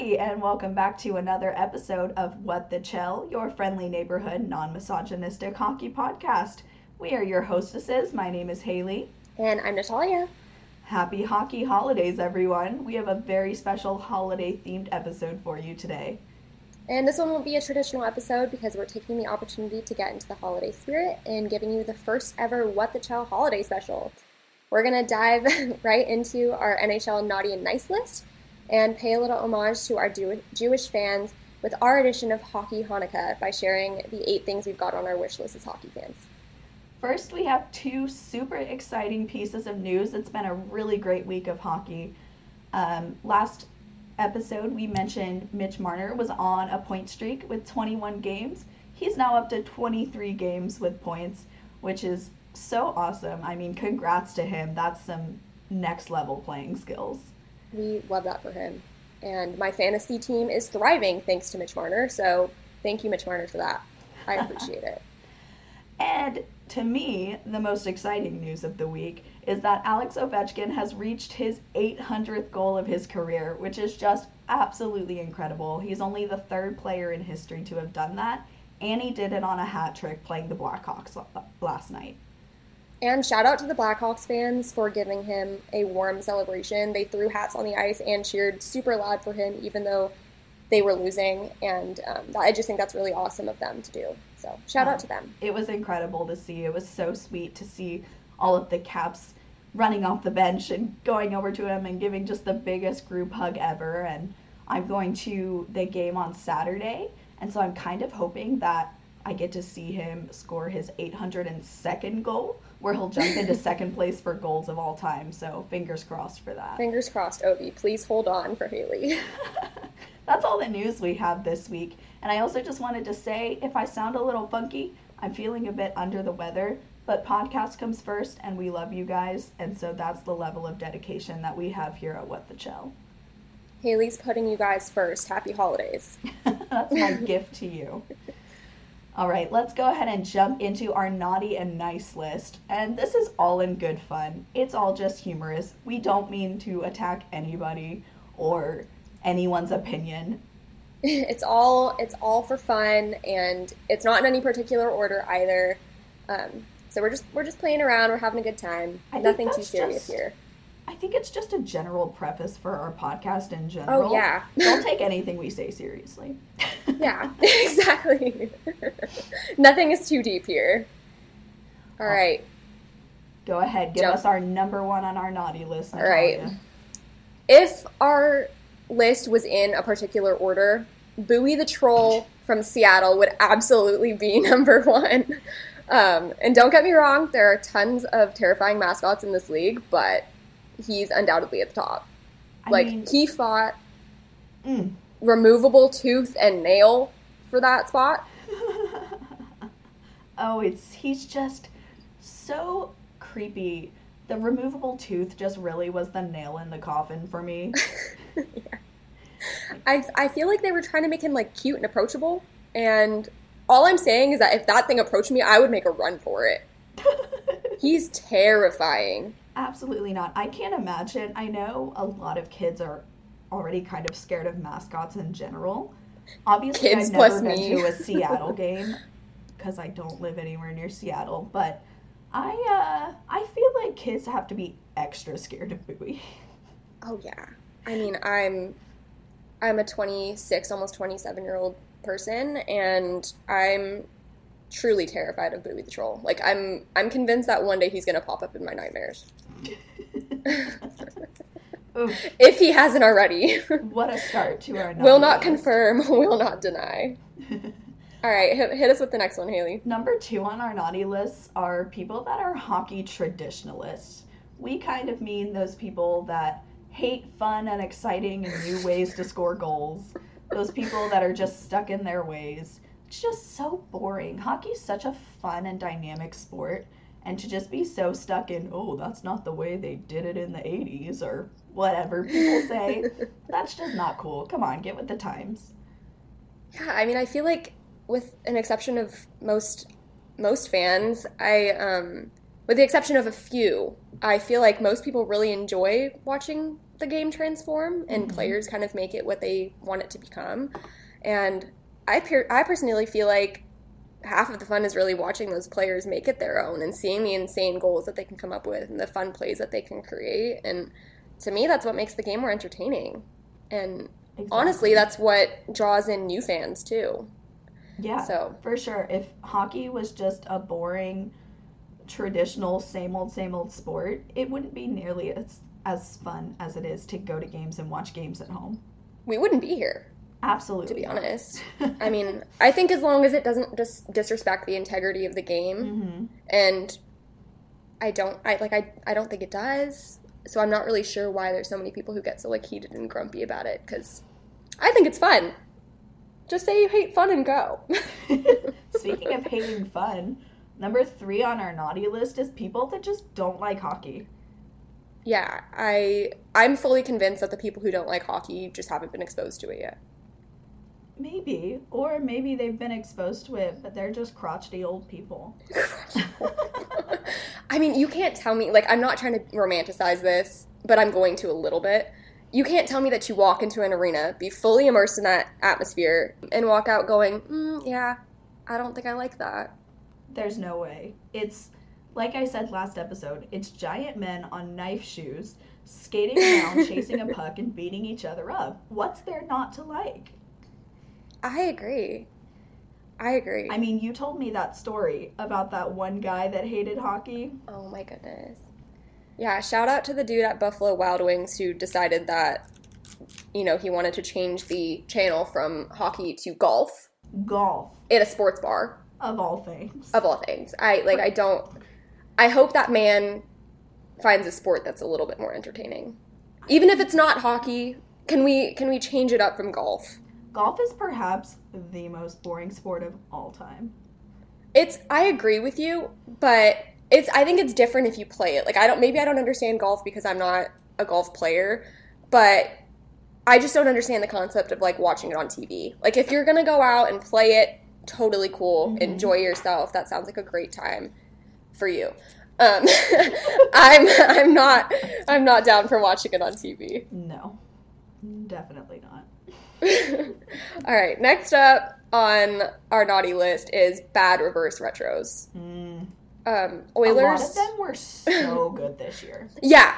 everybody, and welcome back to another episode of What the Chel, your friendly neighborhood non misogynistic hockey podcast. We are your hostesses. My name is Hayley. And I'm Natalia. Happy hockey holidays, everyone. We have a very special holiday themed episode for you today. And this one won't be a traditional episode because we're taking the opportunity to get into the holiday spirit and giving you the first ever What the Chel holiday special. We're going to dive right into our NHL Naughty and Nice list and pay a little homage to our Jew- Jewish fans with our edition of Hockey Hanukkah by sharing the eight things we've got on our wish list as hockey fans. First, we have two super exciting pieces of news. It's been a really great week of hockey. Um, last episode, we mentioned Mitch Marner was on a point streak with 21 games. He's now up to 23 games with points, which is so awesome. I mean, congrats to him. That's some next level playing skills. We love that for him. And my fantasy team is thriving thanks to Mitch Marner. So thank you, Mitch Marner, for that. I appreciate it. And to me, the most exciting news of the week is that Alex Ovechkin has reached his 800th goal of his career, which is just absolutely incredible. He's only the third player in history to have done that, and he did it on a hat trick playing the Blackhawks uh, last night. And shout out to the Blackhawks fans for giving him a warm celebration. They threw hats on the ice and cheered super loud for him, even though they were losing. And um, I just think that's really awesome of them to do. So shout out to them. It was incredible to see. It was so sweet to see all of the Caps running off the bench and going over to him and giving just the biggest group hug ever. And I'm going to the game on Saturday. And so I'm kind of hoping that I get to see him score his 802nd goal, where he'll jump into second place for goals of all time. So fingers crossed for that. Fingers crossed, Ovi. Please hold on for Hayley. That's all the news we have this week. And I also just wanted to say if I sound a little funky, I'm feeling a bit under the weather, but podcast comes first, and we love you guys. And so that's the level of dedication that we have here at What the Chel. Hayley's putting you guys first. Happy holidays. that's my gift to you. All right, let's go ahead and jump into our naughty and nice list. And this is all in good fun. It's all just humorous. We don't mean to attack anybody or anyone's opinion. It's all it's all for fun and it's not in any particular order either. Um, so we're just we're just playing around, we're having a good time. I Nothing too serious just, here. I think it's just a general preface for our podcast in general. Oh yeah. Don't take anything we say seriously. yeah, exactly. Nothing is too deep here. All oh. right. Go ahead, give Jump. us our number one on our naughty list. Natalia. All right. If our list was in a particular order, Buoy the Troll from Seattle would absolutely be number one. Um, and don't get me wrong, there are tons of terrifying mascots in this league, but he's undoubtedly at the top. I like mean, he fought mm. removable tooth and nail for that spot. oh, it's he's just so creepy. The removable tooth just really was the nail in the coffin for me. yeah. I I feel like they were trying to make him like cute and approachable, and all I'm saying is that if that thing approached me, I would make a run for it. He's terrifying. Absolutely not. I can't imagine. I know a lot of kids are already kind of scared of mascots in general. Obviously, kids I've never been me. to a Seattle game because I don't live anywhere near Seattle, but I uh, I feel like kids have to be extra scared of Buoy. Oh yeah. I mean, I'm I'm a 26, almost 27 year old person, and I'm truly terrified of Buoy the Troll. Like I'm I'm convinced that one day he's gonna pop up in my nightmares. if he hasn't already. what a start to our Will not list. confirm, will not deny. All right, hit, hit, us with the next one, Hayley. Number two on our naughty list are people that are hockey traditionalists. We kind of mean those people that hate fun and exciting and new ways to score goals. Those people that are just stuck in their ways. It's just so boring. Hockey's such a fun and dynamic sport. And to just be so stuck in, oh, that's not the way they did it in the 80s or whatever people say, that's just not cool. Come on, get with the times. Yeah, I mean, I feel like with an exception of most most fans, I um with the exception of a few, I feel like most people really enjoy watching the game transform and Mhm. players kind of make it what they want it to become. And I per- I personally feel like half of the fun is really watching those players make it their own and seeing the insane goals that they can come up with and the fun plays that they can create. And to me, that's what makes the game more entertaining. And honestly, that's what draws in new fans too. yeah. So For sure. If hockey was just a boring, traditional, same old, same old sport, it wouldn't be nearly as, as fun as it is to go to games and watch games at home. we wouldn't be here, Absolutely. to be honest. I mean, I think as long as it doesn't just disrespect the integrity of the game, hmm and I don't, I like, I, I don't think it does. So I'm not really sure why there's so many people who get so like heated and grumpy about it because I think it's fun. Just say you hate fun and go. Speaking of hating fun, number three on our naughty list is people that just don't like hockey. yeah, I, I'm fully convinced that the people who don't like hockey just haven't been exposed to it yet. Maybe. Or maybe they've been exposed to it, but they're just crotchety old people. I mean, you can't tell me, like, I'm not trying to romanticize this, but I'm going to a little bit. You can't tell me that you walk into an arena, be fully immersed in that atmosphere, and walk out going, mm, yeah, I don't think I like that. There's no way. It's like I said last episode, it's giant men on knife shoes skating around chasing a puck and beating each other up. What's there not to like? I agree. I agree. I mean, you told me that story about that one guy that hated hockey. oh my goodness. Yeah, shout out to the dude at Buffalo Wild Wings who decided that, you know, he wanted to change the channel from hockey to golf Golf, in a sports bar. of all things. of all things. I like I don't I hope that man finds a sport that's a little bit more entertaining. Even if it's not hockey, can we can we change it up from golf? Golf is perhaps the most boring sport of all time. It's I agree with you, but it's I think it's different if you play it. Like I don't maybe I don't understand golf because I'm not a golf player, but I just don't understand the concept of like watching it on TV. Like if you're going to go out and play it, totally cool. Mhm. Enjoy yourself. That sounds like a great time for you. Um, I'm I'm not I'm not down for watching it on TV. No, definitely not. All right, next up on our naughty list is bad reverse retros. Mm. Um, A lot Oilers. of them were so good this year. Yeah,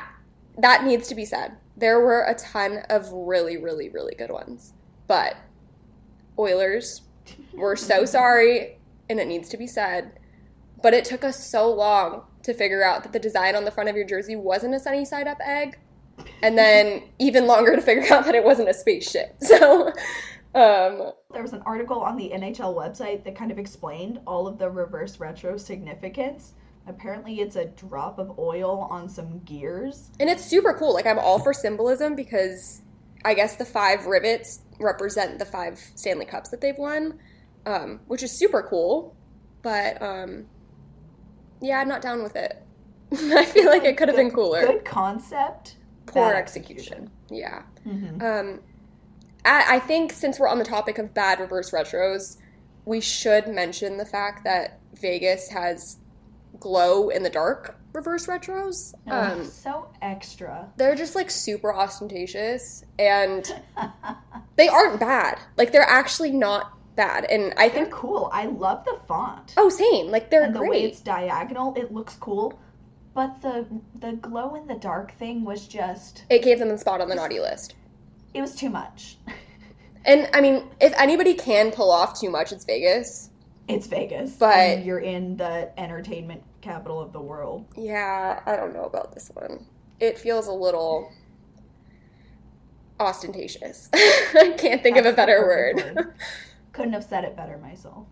that needs to be said. There were a ton of really, really, really good ones. But Oilers, we're so sorry, and it needs to be said. But it took us so long to figure out that the design on the front of your jersey wasn't a sunny side up egg, and then even longer to figure out that it wasn't a spaceship. So, um, There was an article on the NHL website that kind of explained all of the reverse retro significance. Apparently, it's a drop of oil on some gears. And it's super cool. Like I'm all for symbolism because I guess the five rivets represent the five Stanley Cups that they've won, um, which is super cool. But um, yeah, I'm not down with it. I feel like it could have been cooler. Good concept. Poor bad execution. Yeah. Mhm. Um, I, I think since we're on the topic of bad reverse retros, we should mention the fact that Vegas has glow in the dark reverse retros. Ugh, Um, so extra. they're just like super ostentatious and they aren't bad. Like they're actually not bad. And I They're think cool. I love the font. oh same. Like they're and the way it's diagonal, it looks cool. But the the glow in the dark thing was just It gave them the spot on the naughty list. it was too much. And I mean, if anybody can pull off too much, it's Vegas. It's Vegas. But- and you're in the entertainment capital of the world. Yeah, I don't know about this one. It feels a little ostentatious. I can't think of a better perfect word. Couldn't have said it better myself.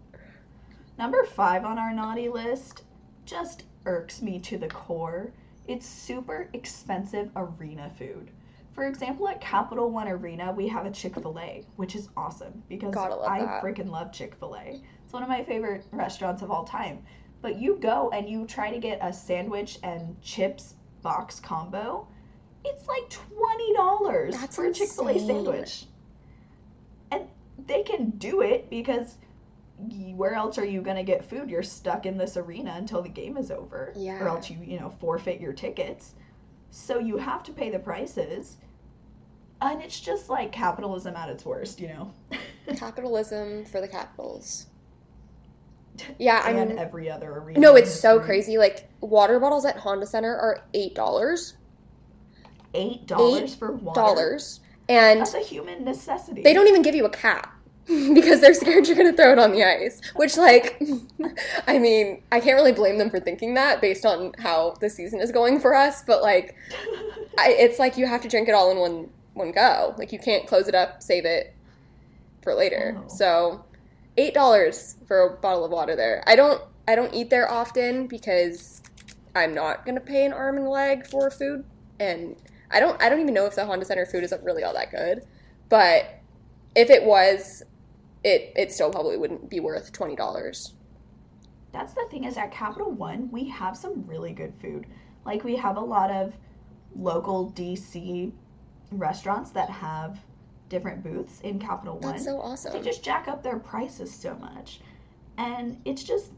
Number five on our naughty list just irks me to the core. It's super expensive arena food. For example, at Capital One Arena, we have a Chick fil A, which is awesome because I freaking love Chick fil A. It's one of my favorite restaurants of all time. But you go and you try to get a sandwich and chips box combo, it's like $20 That's for a Chick fil A sandwich. And they can do it because where else are you going to get food? You're stuck in this arena until the game is over. Yeah. Or else you, you know, forfeit your tickets. So you have to pay the prices. And it's just like capitalism at its worst, you know. Capitalism for the capitals. Yeah, I mean, every other arena. no, it's so crazy. Like water bottles at Honda Center are eight dollars, Eight dollars for water. dollars, and That's a human necessity. they don't even give you a cap because they're scared you're gonna throw it on the ice. Which, like, I mean, I can't really blame them for thinking that based on how the season is going for us. But like, I, it's like you have to drink it all in one one go. Like you can't close it up, save it for later. Oh. So eight dollars for a bottle of water there. I don't I don't eat there often because I'm not gonna pay an arm and leg for food, and I don't I don't even know if the Honda Center food is really all that good. But if it was, it it still probably wouldn't be worth twenty dollars. That's the thing is at Capital One we have some really good food. Like we have a lot of local DC restaurants that have different booths in Capital One. That's so awesome. They just jack up their prices so much. And it's just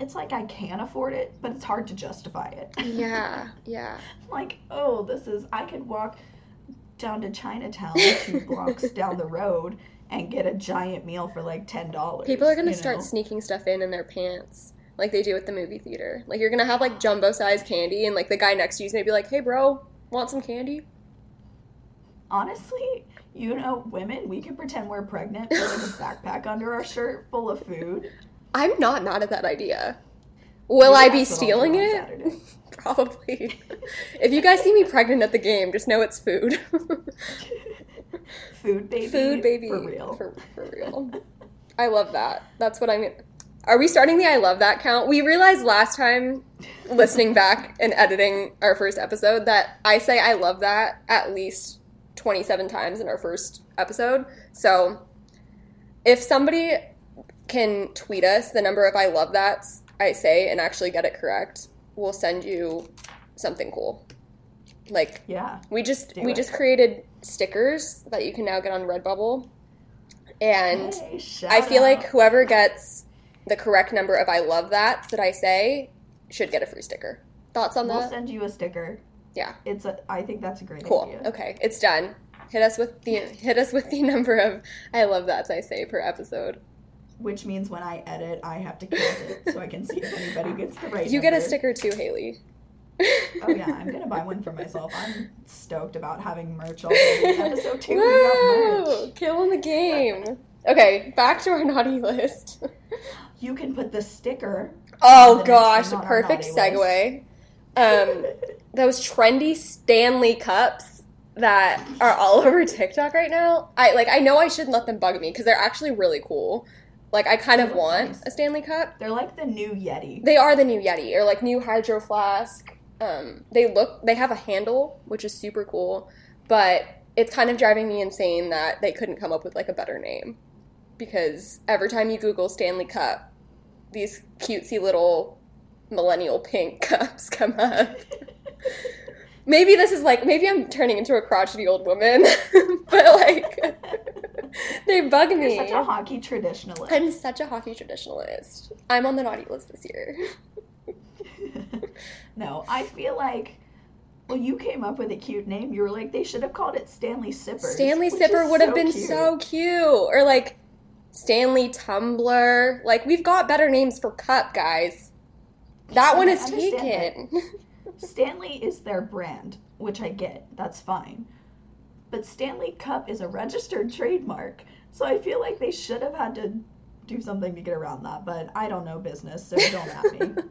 it's like I can afford it, but it's hard to justify it. Yeah, yeah. like, oh, this is I could walk down to Chinatown two blocks down the road and get a giant meal for like ten dollars. People are gonna start know? sneaking stuff in in their pants, like they do at the movie theater. Like you're gonna have like jumbo size candy, and like the guy next to you's gonna be like, "Hey, bro, want some candy?" Honestly, you know, women, we can pretend we're pregnant with like a backpack under our shirt full of food. I'm not mad at that idea. Will I be That's what I'll do stealing it? Probably. if you guys see me pregnant at the game, just know it's food. Food baby. food, baby. For real. For, for real. I love that. That's what I mean. Are we starting the I love that count? We realized last time, listening back and editing our first episode, that I say I love that at least 27 times in our first episode. So if somebody can tweet us the number of I love that I say and actually get it correct, we'll send you something cool. Like Yeah. we just Do we it. just created stickers that you can now get on Redbubble. And Hey, I feel like whoever gets the correct number of I love that that I say should get a free sticker. Thoughts on that? we'll send you a sticker. Yeah. It's a I think that's a great Cool. idea. Okay, it's done. Hit us with the hit us with the number of I love that I say per episode. Which means when I edit, I have to count it so I can see if anybody gets the right. You get a sticker too, Hayley. Oh yeah, I'm gonna buy one for myself. I'm stoked about having merch already. Episode two, we got Woo! merch. Killing the game. Okay, back to our naughty list. You can put the sticker. Oh The gosh, perfect segue. Um, those trendy Stanley cups that are all over TikTok right now. I like. I know I shouldn't let them bug me because they're actually really cool. Like I kind of want nice. a Stanley cup. They're like the new Yeti. They are the new Yeti or like new Hydro Flask. Um, they look. They have a handle, which is super cool, but it's kind of driving me insane that they couldn't come up with like a better name because every time you Google Stanley Cup, these cutesy little millennial pink cups come up. maybe this is like maybe I'm turning into a crotchety old woman, but like they bug You're me. such a hockey traditionalist. I'm such a hockey traditionalist. I'm on the naughty list this year. No, I feel like. Well, you came up with a cute name. You were like, they should have called it Stanley Sipper. Stanley Sipper would have so been cute. so cute. Or like Stanley Tumbler. Like we've got better names for cup, guys. That one is taken. Stanley is their brand, which I get. That's fine. But Stanley Cup is a registered trademark. So I feel like they should have had to do something to get around that. But I don't know business, so don't at me.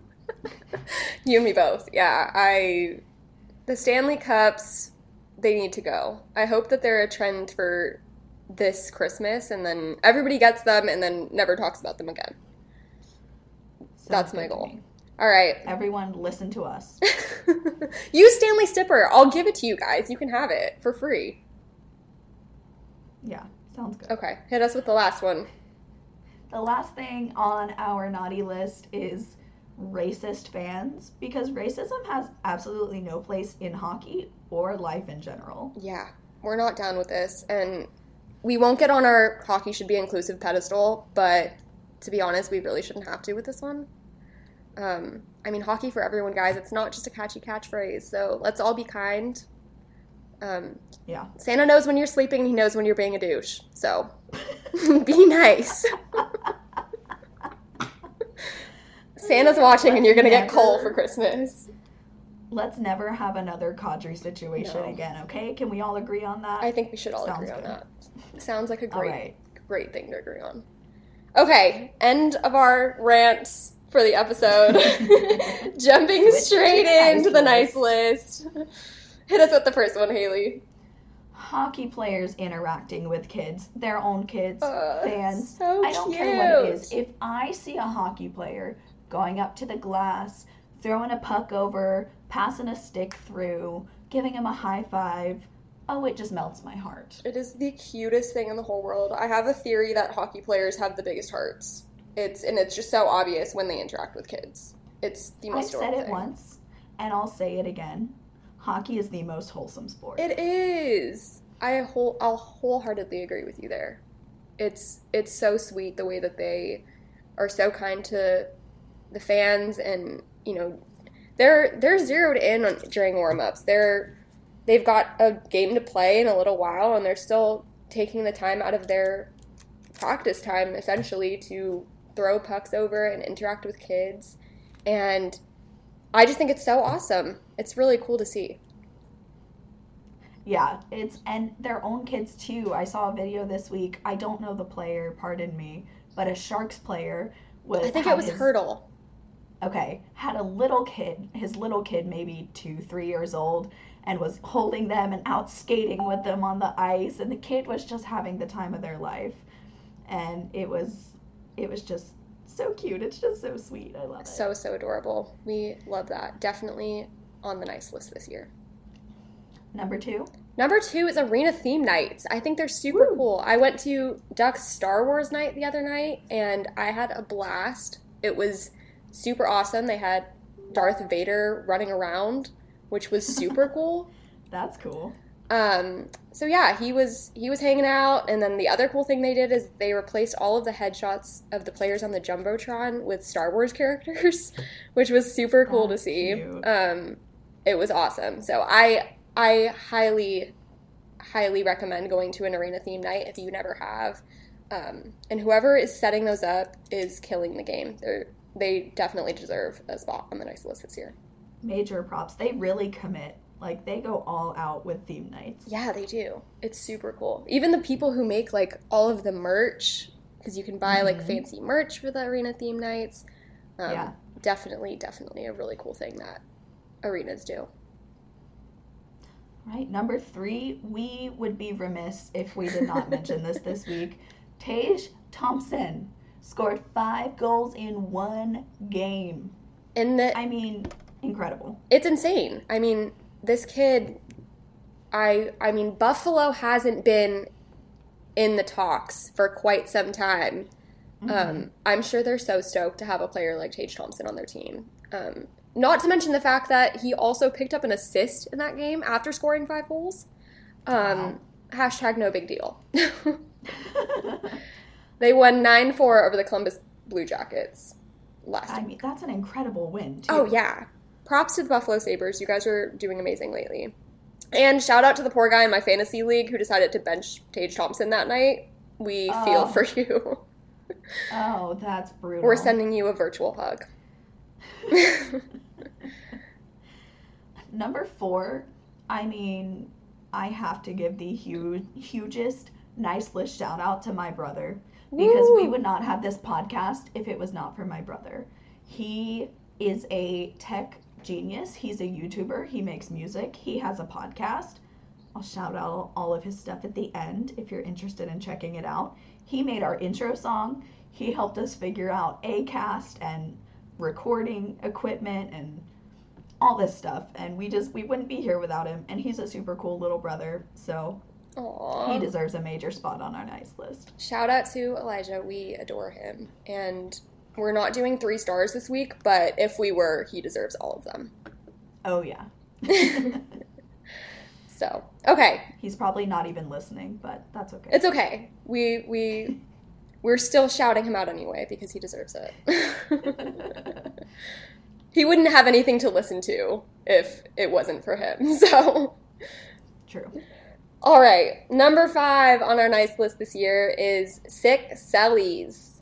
you and me both. Yeah, I the Stanley Cups they need to go. I hope that they're a trend for this Christmas and then everybody gets them and then never talks about them again. That's my goal. All right. Everyone, listen to us. Use Stanley Stipper. I'll give it to you guys. You can have it for free. Yeah, sounds good. Okay, hit us with the last one. The last thing on our naughty list is racist fans because racism has absolutely no place in hockey or life in general. Yeah, we're not down with this, and we won't get on our hockey should be inclusive pedestal, but to be honest, we really shouldn't have to with this one. Um, I mean, hockey for everyone, guys. It's not just a catchy catchphrase, so let's all be kind. Um, Yeah. Santa knows when you're sleeping, and he knows when you're being a douche. So be nice. Santa's watching, and you're gonna get coal for Christmas. Let's never have another Kadri situation No. again, okay? Can we all agree on that? I think we should all Sounds agree on that. Sounds like a great, right. great thing to agree on. Okay, end of our rants for the episode. Jumping straight into the nice list. Hit us with the first one, Hayley. Hockey players interacting with kids, their own kids, Uh, fans. so I don't care what it is. If I see a hockey player going up to the glass, throwing a puck over, passing a stick through, giving him a high five, oh, it just melts my heart. It is the cutest thing in the whole world. I have a theory that hockey players have the biggest hearts. It's and it's just so obvious when they interact with kids. It's the most. I've said it thing. once, and I'll say it again. Hockey is the most wholesome sport. It is. I whole I'll wholeheartedly agree with you there. It's it's so sweet the way that they are so kind to the fans and you know they're they're zeroed in on during warm ups. They're they've got a game to play in a little while and they're still taking the time out of their practice time essentially to throw pucks over and interact with kids and I just think it's so awesome. It's really cool to see. Yeah, it's and their own kids too. I saw a video this week. I don't know the player, pardon me, but a Sharks player was. I think it was his- Hertl. Okay, had a little kid. His little kid, maybe two, three years old, and was holding them and out skating with them on the ice. And the kid was just having the time of their life, and it was, it was just so cute. It's just so sweet. I love it. So, so adorable. We love that. Definitely on the nice list this year. Number two. Number two is arena theme nights. I think they're super Woo. cool. I went to Duck's Star Wars night the other night and I had a blast. It was super awesome. They had Darth Vader running around, which was super cool. That's cool. Um, so yeah, he was he was hanging out, and then the other cool thing they did is they replaced all of the headshots of the players on the jumbotron with Star Wars characters, which was super cool That's to see. Um, it was awesome. So I I highly highly recommend going to an arena theme night if you never have. Um, and whoever is setting those up is killing the game. They're, they definitely deserve a spot on the nice list this year. Major props. They really commit. Like they go all out with theme nights. Yeah, they do. It's super cool. Even the people who make like all of the merch, because you can buy like Mhm. fancy merch for the arena theme nights. Um, Yeah. Definitely, definitely a really cool thing that arenas do. Right. Number three, we would be remiss if we did not mention this this week. Tage Thompson scored five goals in one game. And the, I mean, incredible. it's insane. I mean, this kid, I I mean, Buffalo hasn't been in the talks for quite some time. Mm-hmm. Um, I'm sure they're so stoked to have a player like Tage Thompson on their team. Um, not to mention the fact that he also picked up an assist in that game after scoring five goals. Um, Wow. Hashtag no big deal. they won 9 4 over the Columbus Blue Jackets last I week. mean, that's an incredible win, too. Oh, yeah. Props to the Buffalo Sabres. You guys are doing amazing lately. And shout out to the poor guy in my fantasy league who decided to bench Tage Thompson that night. We feel Oh. for you. Oh, that's brutal. We're sending you a virtual hug. Number four, I mean, I have to give the huge, hugest nice list shout out to my brother because we would not have this podcast if it was not for my brother. He is a tech genius. He's a YouTuber. He makes music. He has a podcast. I'll shout out all of his stuff at the end if you're interested in checking it out. He made our intro song. He helped us figure out Acast and recording equipment and all this stuff and we just we wouldn't be here without him and he's a super cool little brother so Aww. he deserves a major spot on our nice list Shout out to Elijah. We adore him. And we're not doing three stars this week, but if we were, he deserves all of them. oh yeah So, okay. he's probably not even listening but that's okay It's okay. We we we're still shouting him out anyway because he deserves it. he wouldn't have anything to listen to if it wasn't for him. So, True. All right, number five on our nice list this year is sick cellies.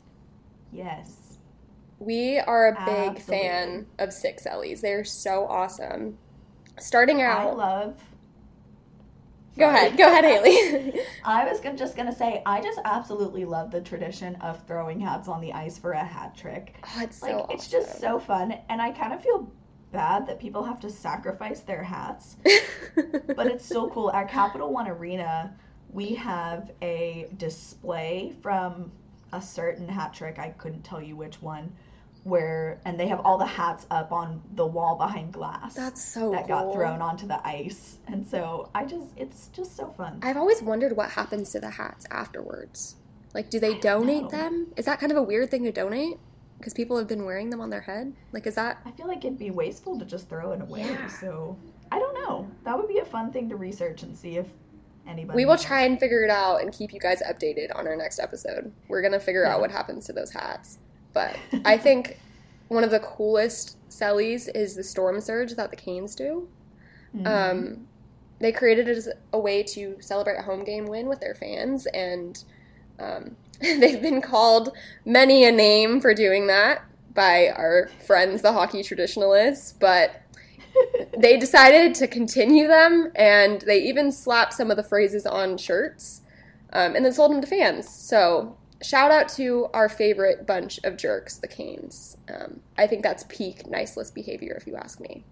Yes. We are a big Absolutely. fan of sick cellies. They're so awesome. Starting I out, love. go ahead, go ahead, Hayley. I was just gonna say I just absolutely love the tradition of throwing hats on the ice for a hat trick. oh, it's Like so it's just so fun, and I kind of feel bad that people have to sacrifice their hats, but it's still cool. At Capital One Arena, we have a display from a certain hat trick. I couldn't tell you which one, where and they have all the hats up on the wall behind glass That's so that cool. got thrown onto the ice, and so I just it's just so fun. I've always wondered what happens to the hats afterwards. Like, do they donate know. them? Is that kind of a weird thing to donate? Because people have been wearing them on their head. Like, is that? I feel like it'd be wasteful to just throw it away. Yeah. So I don't know. That would be a fun thing to research and see if anybody. We will knows. try and figure it out and keep you guys updated on our next episode. We're gonna figure out what happens to those hats. But I think one of the coolest cellies is the storm surge that the Canes do. Mhm. Um, they created it as a way to celebrate a home game win with their fans, and um, they've been called many a name for doing that by our friends, the hockey traditionalists. But they decided to continue them, and they even slapped some of the phrases on shirts, um, and then sold them to fans. So. Shout out to our favorite bunch of jerks, the Canes. Um, I think that's peak nice list behavior, if you ask me.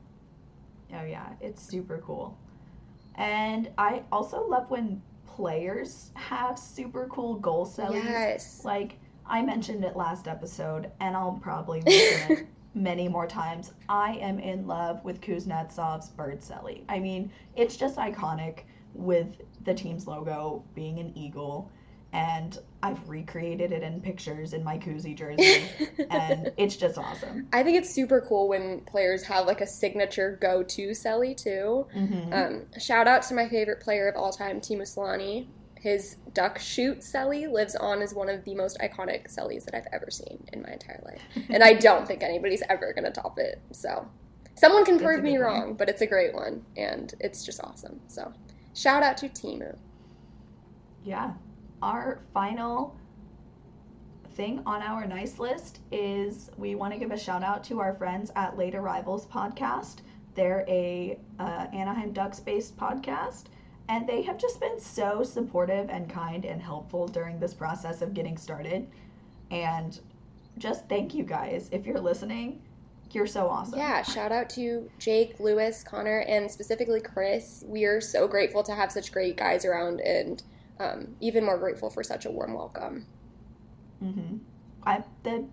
Oh yeah, it's super cool. And I also love when players have super cool goal cellies. Yes. Like I mentioned it last episode, and I'll probably mention it many more times. I am in love with Kuznetsov's bird celly. I mean, it's just iconic with the team's logo being an eagle, and I've recreated it in pictures in my koozie jersey, and it's just awesome. I think it's super cool when players have like a signature go-to celly too. hmm Um, shout out to my favorite player of all time, Teemu Selanne. His duck shoot celly lives on as one of the most iconic cellies that I've ever seen in my entire life, and I don't think anybody's ever gonna top it. So, someone can prove me one. wrong, but it's a great one, and it's just awesome. So, shout out to Teemu. Yeah. Our final thing on our nice list is we want to give a shout out to our friends at Late Arrivals podcast. They're a uh, Anaheim Ducks based podcast, and they have just been so supportive and kind and helpful during this process of getting started. And just thank you guys. If you're listening, you're so awesome. Yeah, shout out to Jake, Lewis, Connor, and specifically Chris. We are so grateful to have such great guys around and um, even more grateful for such a warm welcome. hmm I, the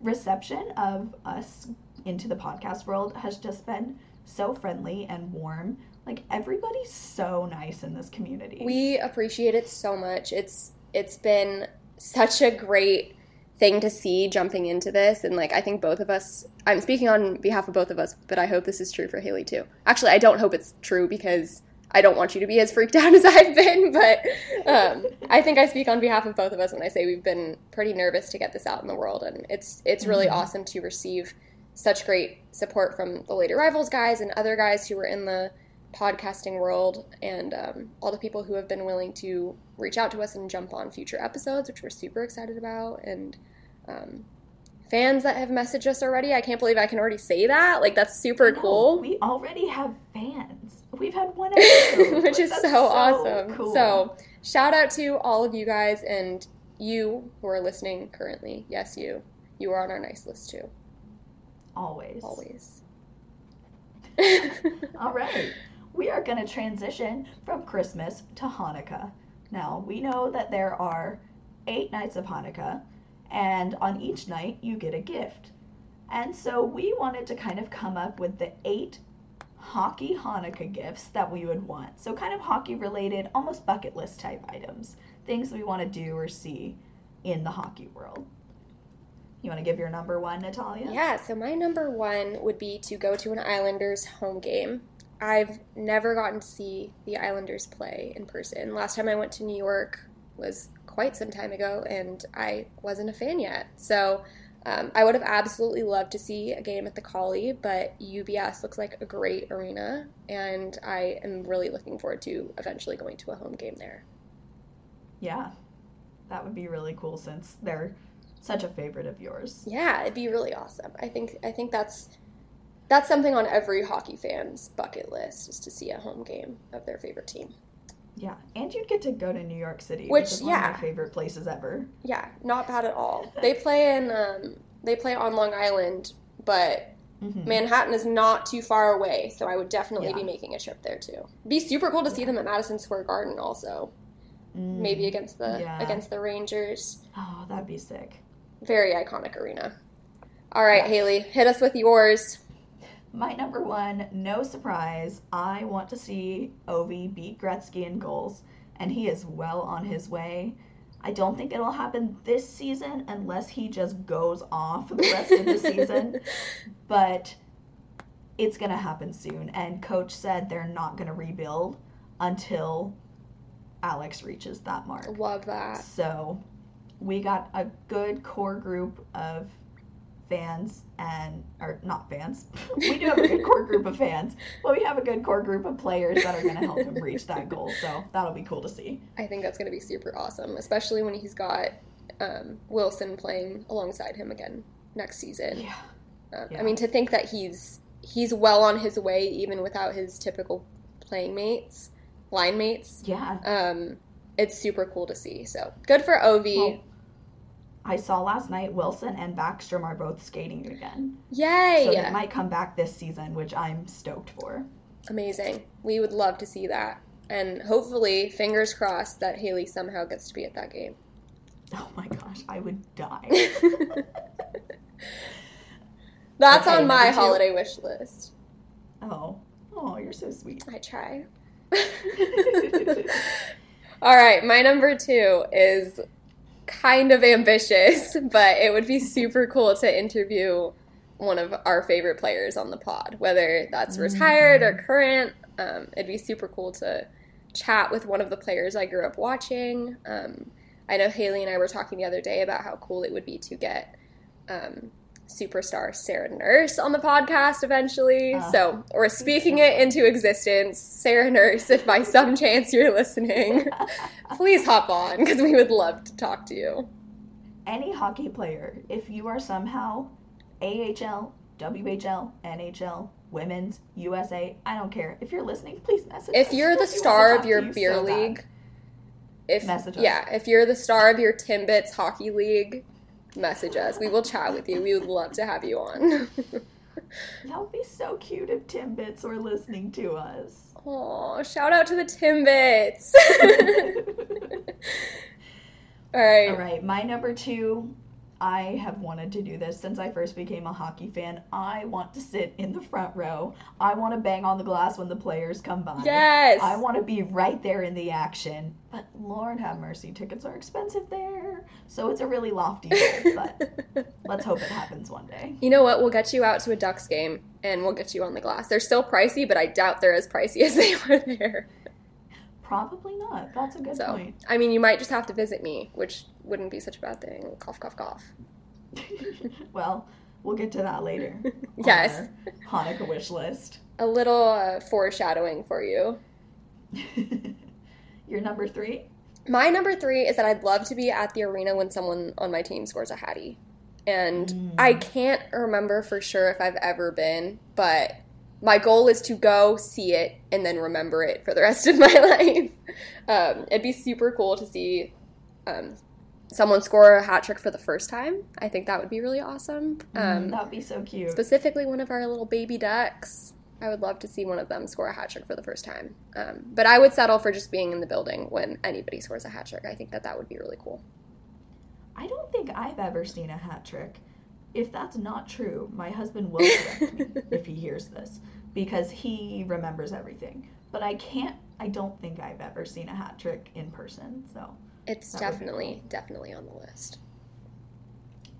reception of us into the podcast world has just been so friendly and warm. Like everybody's so nice in this community. We appreciate it so much. It's it's been such a great thing to see jumping into this and like I think both of us I'm speaking on behalf of both of us, but I hope this is true for Hayley too. Actually, I don't hope it's true because I don't want you to be as freaked out as I've been, but um, I think I speak on behalf of both of us when I say we've been pretty nervous to get this out in the world, and it's it's really Mhm. awesome to receive such great support from the Late Arrivals guys and other guys who were in the podcasting world, and um, all the people who have been willing to reach out to us and jump on future episodes, which we're super excited about, and um, fans that have messaged us already. I can't believe I can already say that. Like that's super No, cool. We already have fans. We've had one episode, which is that's so, awesome. cool. So, shout out to all of you guys and you who are listening currently. Yes, you. You are on our nice list too. always, Always. All right. We are going to transition from Christmas to Hanukkah. Now, we know that there are eight nights of Hanukkah, and on each night you get a gift. And so we wanted to kind of come up with the eight hockey Hanukkah gifts that we would want. So, kind of hockey related, almost bucket list type items. Things we want to do or see in the hockey world. You want to give your number one, Natalia? Yeah, so my number one would be to go to an Islanders home game. I've never gotten to see the Islanders play in person. Last time I went to New York was quite some time ago, and I wasn't a fan yet. So Um, I would have absolutely loved to see a game at the Collie, but UBS looks like a great arena, and I am really looking forward to eventually going to a home game there. Yeah, that would be really cool since they're such a favorite of yours. Yeah, it'd be really awesome. I think I think that's that's something on every hockey fan's bucket list is to see a home game of their favorite team. Yeah, and you'd get to go to New York City, Which, which, is one of yeah. my favorite places ever. Yeah, not bad at all. They play in um, they play on Long Island, but Mhm. Manhattan is not too far away, so I would definitely Yeah. be making a trip there too. Be super cool to see them at Madison Square Garden also. Mm. Maybe against the Yeah. against the Rangers. Oh, that'd be sick. Very iconic arena. All right. Hayley, hit us with yours. My number one, no surprise, I want to see Ovi beat Gretzky in goals, and he is well on his way. I don't think it'll happen this season unless he just goes off the rest of the season, but it's going to happen soon. And coach said they're not going to rebuild until Alex reaches that mark. Love that. So we got a good core group of fans and or not fans. we do have a good core group of fans, but we have a good core group of players that are going to help him reach that goal. So that'll be cool to see. I think that's going to be super awesome, especially when he's got um, Wilson playing alongside him again next season. Yeah. Um, Yeah. I mean, to think that he's he's well on his way, even without his typical playing mates, line mates. Yeah. Um, it's super cool to see. So good for Ovi. Well, I saw last night Wilson and Backstrom are both skating again. Yay! So they might come back this season, which I'm stoked for. Amazing. We would love to see that, and hopefully, fingers crossed that Hayley somehow gets to be at that game. Oh my gosh, I would die. That's Okay, on my number two. holiday wish list. oh. Oh, you're so sweet. I try. All right, my number two is kind of ambitious, but it would be super cool to interview one of our favorite players on the pod, whether that's retired or current. Um, it'd be super cool to chat with one of the players I grew up watching. Um, I know Hayley and I were talking the other day about how cool it would be to get um, superstar Sarah Nurse on the podcast eventually. Ah, so we're speaking it into existence. Sarah Nurse, if by some chance you're listening, please hop on because we would love to talk to you. Any hockey player, if you are somehow AHL, WHL, NHL, women's, USA, I don't care. If you're listening, please message If you're the We want to star of your you beer so bad. league, if Message us. yeah, if you're the star of your Timbits hockey league, message us. We will chat with you. We would love to have you on. That would be so cute if Timbits were listening to us. Oh, shout out to the Timbits. All right. All right, my number two. I have wanted to do this since I first became a hockey fan. I want to sit in the front row. I want to bang on the glass when the players come by. Yes. I want to be right there in the action. But Lord have mercy, tickets are expensive there. So it's a really lofty goal, but let's hope it happens one day. You know what? We'll get you out to a Ducks game and we'll get you on the glass. They're still pricey, but I doubt they're as pricey as they were there. Probably not. That's a good So, point. I mean, you might just have to visit me, which wouldn't be such a bad thing. Cough, cough, cough. well, we'll get to that later. Yes. Hanukkah wish list. A little uh, foreshadowing for you. Your number three? My number three is that I'd love to be at the arena when someone on my team scores a hattie. And Mm. I can't remember for sure if I've ever been, but my goal is to go see it and then remember it for the rest of my life. Um, it'd be super cool to see um, someone score a hat trick for the first time. I think that would be really awesome. Um, Mm, That'd be so cute. specifically one of our little baby ducks. I would love to see one of them score a hat trick for the first time. Um, but I would settle for just being in the building when anybody scores a hat trick. I think that that would be really cool. I don't think I've ever seen a hat trick. If that's not true, my husband will correct me if he hears this because he remembers everything. But I can't, I don't think I've ever seen a hat trick in person. So, It's That would be definitely, definitely on the list.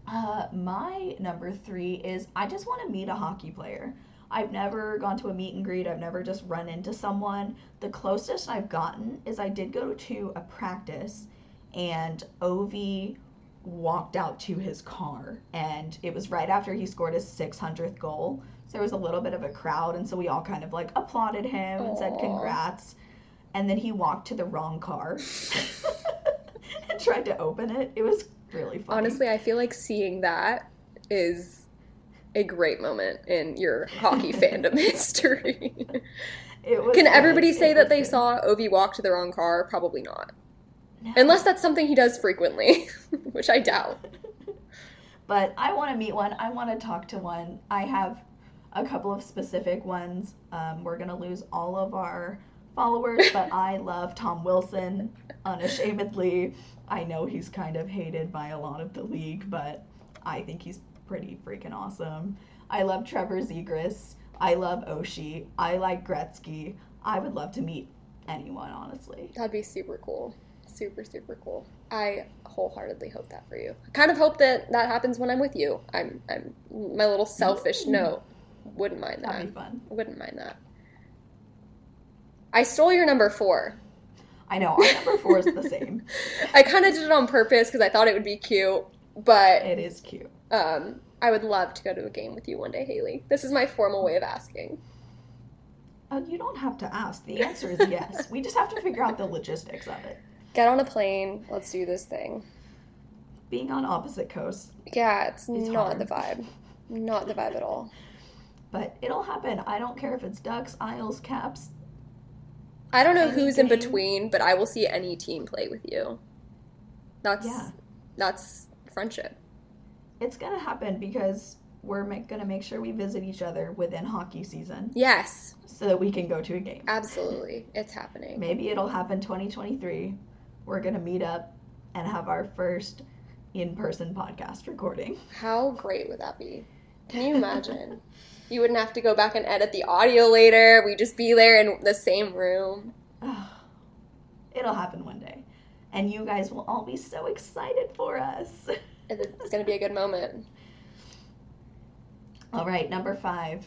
uh, my number three is I just want to meet a hockey player. I've never gone to a meet and greet, I've never just run into someone. The closest I've gotten is I did go to a practice and Ovi walked out to his car and it was right after he scored his 600th goal so there was a little bit of a crowd and so we all kind of like applauded him and said congrats and then he walked to the wrong car and tried to open it it was really funny Honestly, I feel like seeing that is a great moment in your hockey fandom history. it was Can everybody say that they good. saw Ovi walk to the wrong car? Probably not. Unless that's something he does frequently, which I doubt. but I want to meet one. I want to talk to one. I have a couple of specific ones. Um, we're gonna lose all of our followers, but I love Tom Wilson unashamedly. I know he's kind of hated by a lot of the league, but I think he's pretty freaking awesome. I love Trevor Zegras. I love Oshie. I like Gretzky. I would love to meet anyone, honestly. That'd be super cool. Super, super cool. I wholeheartedly hope that for you. I kind of hope that that happens when I'm with you. I'm, I'm my little selfish Mm. note. Wouldn't mind that. That'd be fun. Wouldn't mind that. I stole your number four. I know our number four is the same. I kind of did it on purpose because I thought it would be cute, but It is cute. um, I would love to go to a game with you one day, Hayley. This is my formal way of asking. Oh, you don't have to ask. The answer is yes. we just have to figure out the logistics of it. Get on a plane. Let's do this thing. Being on opposite coasts, Yeah, it's, It's not hard. the vibe. Not the vibe at all. but it'll happen. I don't care if it's Ducks, Isles, Caps. I don't know Any who's in between, but I will see any team play with you. That's Yeah. that's friendship. It's gonna happen because we're ma- gonna make sure we visit each other within hockey season Yes, so that we can go to a game. absolutely. It's happening. Maybe it'll happen 2023. We're gonna meet up and have our first in-person podcast recording. How great would that be? Can you imagine? you wouldn't have to go back and edit the audio later. We'd just be there in the same room. It'll happen one day, and you guys will all be so excited for us. It's going to be a good moment. All right, number five.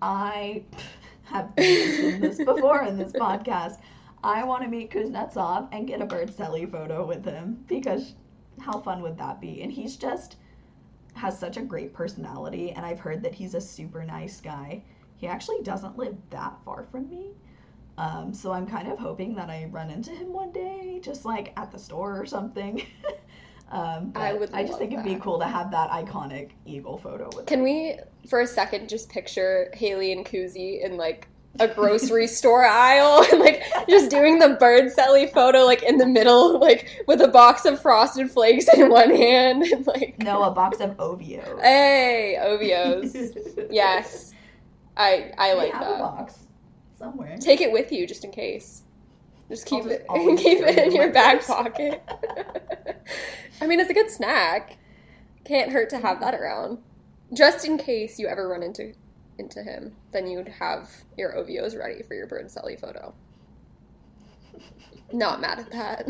I have mentioned this before in this podcast. I want to meet Kuznetsov and get a bird celly photo with him because how fun would that be? And he's just has such a great personality, and I've heard that he's a super nice guy. He actually doesn't live that far from me. Um, so I'm kind of hoping that I run into him one day, just like at the store or something. um, I would I just think it'd be cool to have that iconic eagle photo with him. Can we, for a second, just picture Hayley and Koozie in like a grocery store aisle and like just doing the bird celly photo like in the middle, like with a box of frosted flakes in one hand and like No, a box of Ovi O's. Hey, Ovi O's. yes. I I like have a that. box somewhere. Take it with you just in case. Just keep just it keep it in your back purse. pocket. I mean, it's a good snack. Can't hurt to have that around. Just in case you ever run into into him, then you'd have your Ovi O's ready for your bird celly photo. Not mad at that.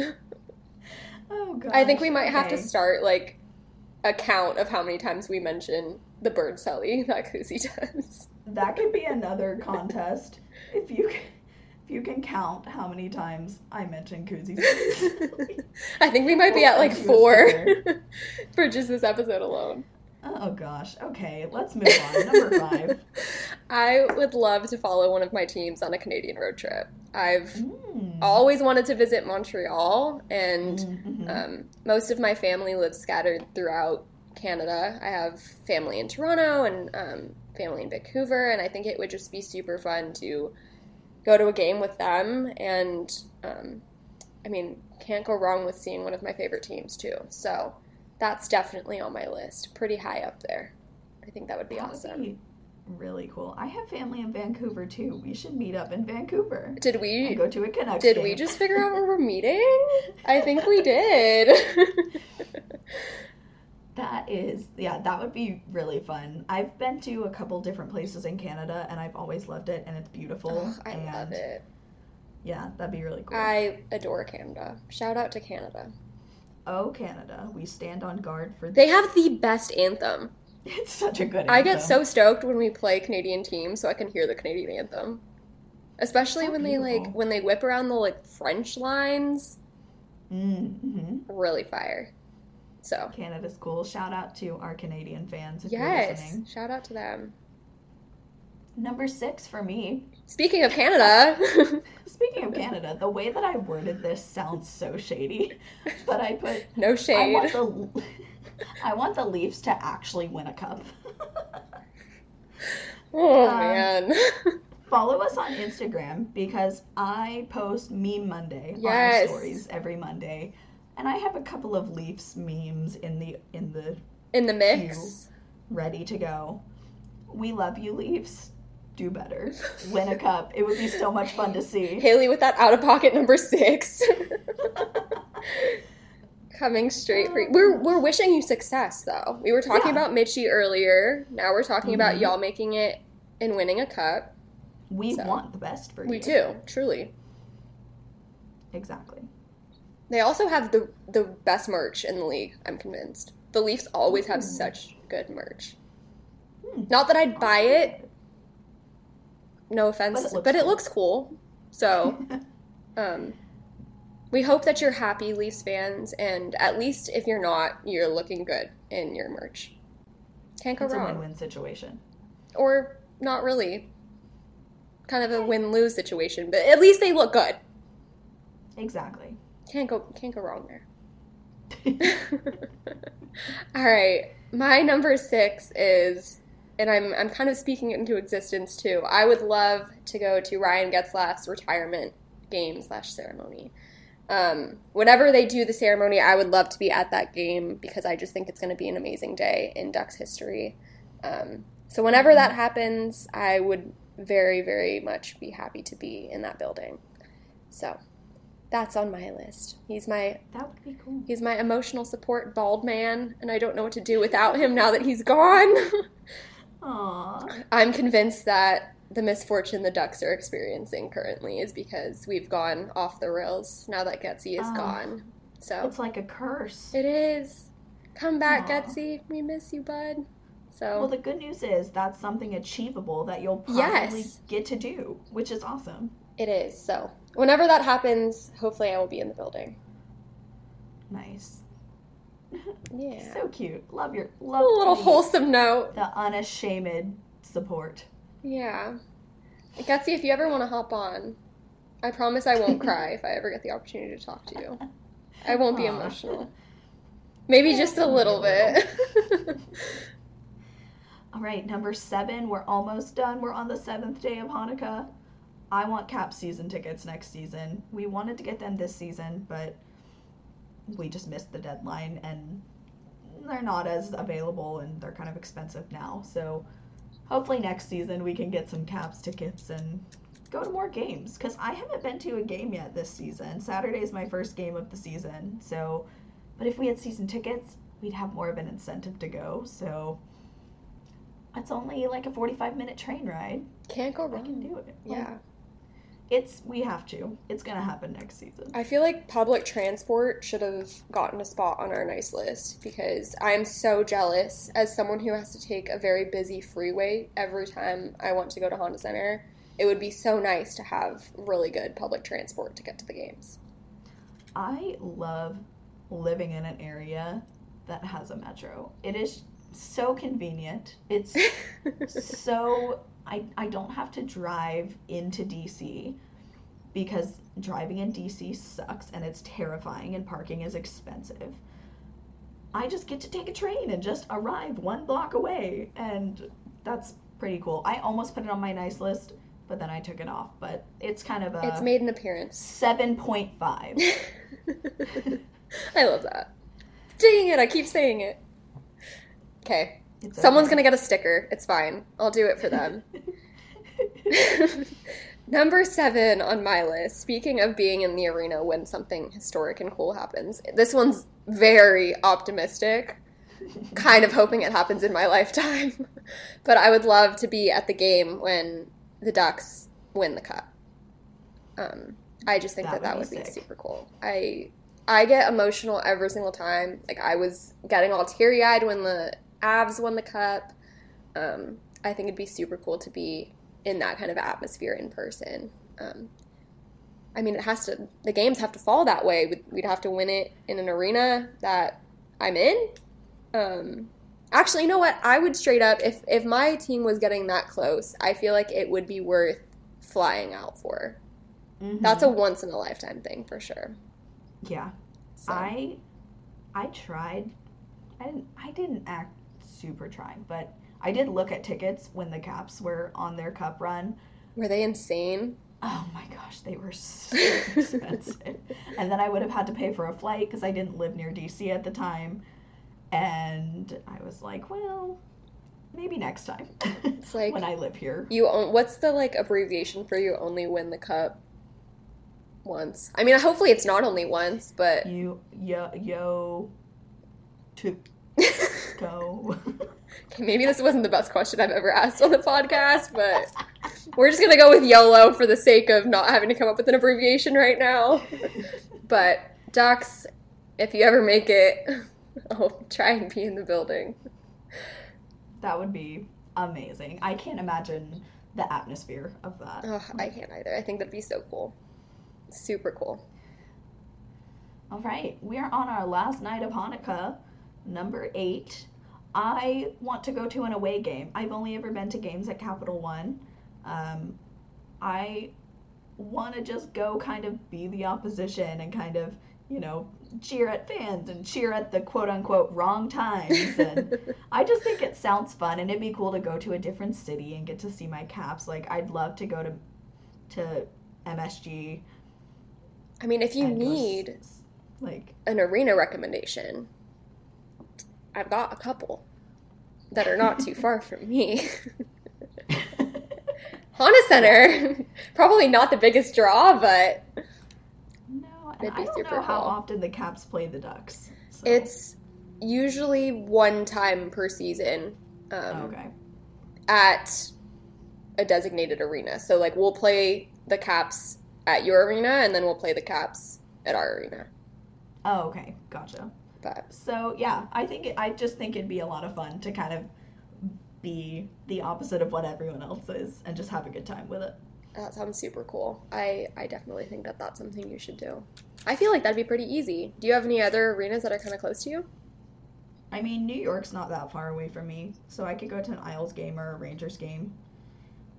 Oh god. I think we might have to start like a count of how many times we mention the bird celly that Koozie does. That could be another contest if you can, if you can count how many times I mention Koozies. I think we might be at like four send you a for just this episode alone. Oh gosh. Okay, let's move on. Number five. I would love to follow one of my teams on a Canadian road trip. I've Mm. always wanted to visit Montreal, and Mhm. um, most of my family lives scattered throughout Canada. I have family in Toronto and um, family in Vancouver, and I think it would just be super fun to go to a game with them. And um, I mean, can't go wrong with seeing one of my favorite teams too. So that's definitely on my list, pretty high up there. I think that would be That would awesome. be really cool. I have family in Vancouver too. We should meet up in Vancouver. Did And we go to a Canucks did game. we just figure out where we're meeting? I think we did. That is, yeah, that would be really fun. I've been to a couple different places in Canada and I've always loved it and it's beautiful. Ugh, I and love it. Yeah, that'd be really cool. I adore Canada. Shout out to Canada. Oh, Canada, we stand on guard for They have the best anthem. It's such a good I get so stoked when we play Canadian teams so I can hear the Canadian anthem. Especially So when they like when they whip around the like French lines. Mm-hmm. Really fire. So Canada's cool. Shout out to our Canadian fans if you're yes, listening. shout out to them. Number six for me. Speaking of Canada, Speaking of Canada, the way that I worded this sounds so shady, but I put no I shade. want the I want the Leafs to actually win a cup. Oh um, man. Follow us on Instagram because I post Meme Monday on stories every Monday, and I have a couple of Leafs memes in the in the In the mix. ready to go. We love you, Leafs. Do better. Win a cup. It would be so much fun to see. Haley with that out of pocket number six. Coming straight for you. We're we're wishing you success though. We were talking Yeah. about Mitchie earlier. Now we're talking about Mhm. y'all making it and winning a cup. We So. want the best for you. We do, truly. Exactly. They also have the the best merch in the league, I'm convinced. The Leafs always have Ooh. such good merch. Hmm. Not that I'd buy it, no offense, But it looks but it cool. looks cool. So, um, we hope that you're happy, Leafs fans, and at least if you're not, you're looking good in your merch. Can't go it's a win-win situation. Or not really. Kind of a win lose situation, but at least they look good. Exactly. Can't go can't go wrong there. All right, my number six is, and I'm I'm kind of speaking it into existence too. I would love to go to Ryan Getzlaf's retirement game slash ceremony. Um, whenever they do the ceremony, I would love to be at that game because I just think it's going to be an amazing day in Ducks history. Um, so whenever that happens, I would very very much be happy to be in that building. So that's on my list. He's my that would be cool. He's my emotional support bald man, and I don't know what to do without him now that he's gone. Aww. I'm convinced that the misfortune the Ducks are experiencing currently is because we've gone off the rails now that Getzy is Oh. gone. So It's like a curse. it is. Come back, Aw. Getzy. We miss you, bud. So well, the good news is that's something achievable that you'll probably Yes. get to do, which is awesome. it is. So whenever that happens, hopefully I will be in the building. Nice. Yeah. So cute. Love your love. A little wholesome note. the unashamed support. Yeah. Getzy, if you ever want to hop on, I promise I won't cry if I ever get the opportunity to talk to you. I won't be emotional. Maybe Yeah, just a little a bit. All right, number seven. We're almost done. We're on the seventh day of Hanukkah. I want Cap season tickets next season. We wanted to get them this season, but we just missed the deadline and they're not as available and they're kind of expensive now. So hopefully next season we can get some Caps tickets and go to more games because I haven't been to a game yet this season. Saturday is my first game of the season. So, but if we had season tickets, we'd have more of an incentive to go. So it's only like a 45 minute train ride. Can't go I can do it. Like, Yeah. It's we have to. It's gonna happen next season. I feel like public transport should have gotten a spot on our nice list because I am so jealous as someone who has to take a very busy freeway every time I want to go to Honda Center. It would be so nice to have really good public transport to get to the games. I love living in an area that has a metro. It is so convenient. It's so I I don't have to drive into DC because driving in DC sucks and it's terrifying and parking is expensive. I just get to take a train and just arrive one block away and that's pretty cool. I almost put it on my nice list, but then I took it off. But it's kind of a it's made an appearance. 7.5. I love that. Dang it, I keep saying it. Okay. It's Someone's okay. gonna get a sticker. It's fine. I'll do it for them. Number seven on my list. Speaking of being in the arena when something historic and cool happens, this one's very optimistic. Kind of hoping it happens in my lifetime, but I would love to be at the game when the Ducks win the cup. Um, I just think that That that would would be be super cool. I I get emotional every single time. Like I was getting all teary eyed when the Avs won the cup. Um, I think it'd be super cool to be in that kind of atmosphere in person. Um, I mean, it has to. The games have to fall that way. We'd, we'd have to win it in an arena that I'm in. Um, actually, you know what? I would straight up if if my team was getting that close, I feel like it would be worth flying out for. Mhm. That's a once in a lifetime thing for sure. yeah. So, I I tried. I didn't. I didn't act super trying, but I did look at tickets when the Caps were on their Cup run. were they insane? Oh my gosh, they were so expensive. and then I would have had to pay for a flight because I didn't live near DC at the time. And I was like, well, maybe next time. It's like when I live here. you own. What's the like abbreviation for you only win the cup once? I mean, hopefully it's not only once, but You yo yo to go. Okay, maybe this wasn't the best question I've ever asked on the podcast, but we're just gonna go with YOLO for the sake of not having to come up with an abbreviation right now. But Ducks, if you ever make it, I'll try and be in the building. that would be amazing. I can't imagine the atmosphere of that. Oh, I can't either. I think that'd be so cool. Super cool. All right, we are on our last night of Hanukkah, number eight. I want to go to an away game. I've only ever been to games at Capital One. Um, I want to just go kind of be the opposition and kind of, you know, cheer at fans and cheer at the quote unquote wrong times. And I just think it sounds fun and it'd be cool to go to a different city and get to see my caps. Like, I'd love to go to, to MSG. I mean, if you and go need like, an arena recommendation, I've got a couple that are not too far from me. Honda Center, probably not the biggest draw, but No, It'd be I don't super know how often the Caps play the Ducks. So. it's usually one time per season um, okay. at a designated arena. So, like, we'll play the Caps at your arena, and then we'll play the Caps at our arena. Oh, okay, gotcha. But So yeah, I think it, I just think it'd be a lot of fun to kind of be the opposite of what everyone else is and just have a good time with it. that sounds super cool. I, I definitely think that that's something you should do. I feel like that'd be pretty easy. Do you have any other arenas that are kind of close to you? I mean, New York's not that far away from me, so I could go to an Isles game or a Rangers game,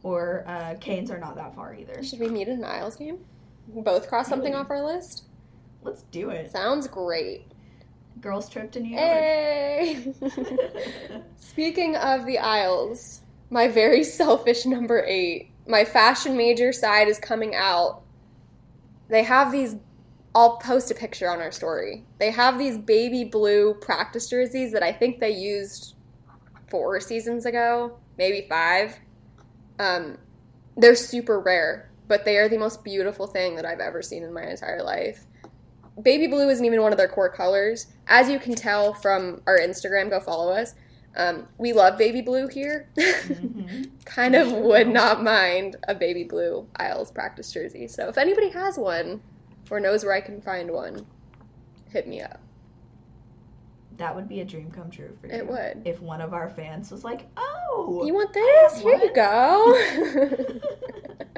or uh, Canes are not that far either. Should we meet in an Isles game? Both cross something Maybe. off our list? Let's do it. Sounds great. Girls trip to New York. Hey! Speaking of the Isles, my very selfish number eight, my fashion major side is coming out. They have these, I'll post a picture on our story. They have these baby blue practice jerseys that I think they used four seasons ago, maybe five. Um, they're super rare, but they are the most beautiful thing that I've ever seen in my entire life. Baby blue isn't even one of their core colors. As you can tell from our Instagram, go follow us. Um, we love baby blue here. Mhm. kind of would not mind a baby blue Isles practice jersey. So if anybody has one or knows where I can find one, hit me up. That would be a dream come true for you. It would. If one of our fans was like, "Oh, You want this? Here you go.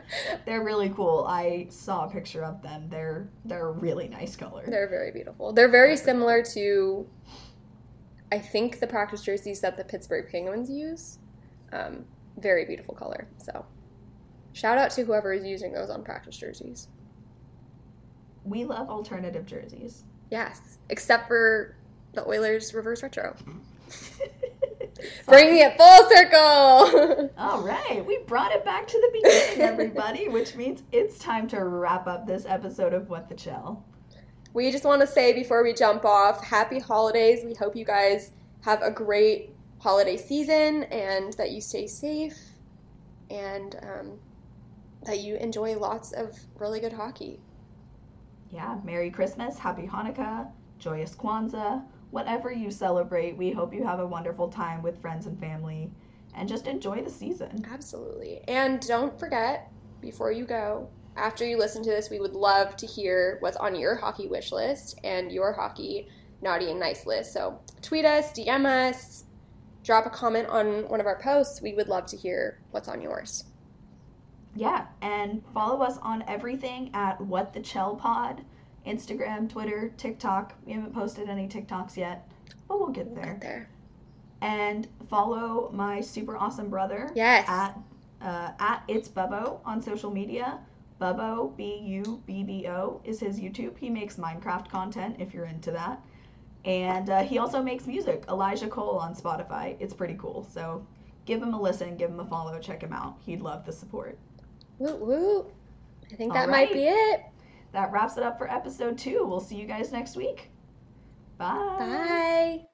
they're really cool. I saw a picture of them. They're they're a really nice color. They're very beautiful. They're very similar to, I think, the practice jerseys that the Pittsburgh Penguins use. Um, very beautiful color. So, shout out to whoever is using those on practice jerseys. we love alternative jerseys. Yes, except for the Oilers reverse retro. Bringing it full circle. All right, we brought it back to the beginning, everybody, which means it's time to wrap up this episode of What the Chel. we just want to say before we jump off, happy holidays. We hope you guys have a great holiday season and that you stay safe and um, that you enjoy lots of really good hockey. Yeah, Merry Christmas, Happy Hanukkah, Joyous Kwanzaa, whatever you celebrate. We hope you have a wonderful time with friends and family, and just enjoy the season. Absolutely. And don't forget, before you go, after you listen to this, we would love to hear what's on your hockey wish list and your hockey naughty and nice list. So tweet us, DM us, drop a comment on one of our posts. We would love to hear what's on yours. Yeah, and follow us on everything at What the Chel Pod, Instagram, Twitter, TikTok. We haven't posted any TikToks yet. but we'll get We'll there. get there. And follow my super awesome brother Yes. at uh, at it's Bubbo on social media. Bubbo B U B B O is his YouTube. He makes Minecraft content if you're into that, and uh, he also makes music. Elijah Cole on Spotify. It's pretty cool. So give him a listen, give him a follow, check him out. He'd love the support. Woo woo. I think that All might be it. That wraps it up for episode two. We'll see you guys next week. Bye. Bye.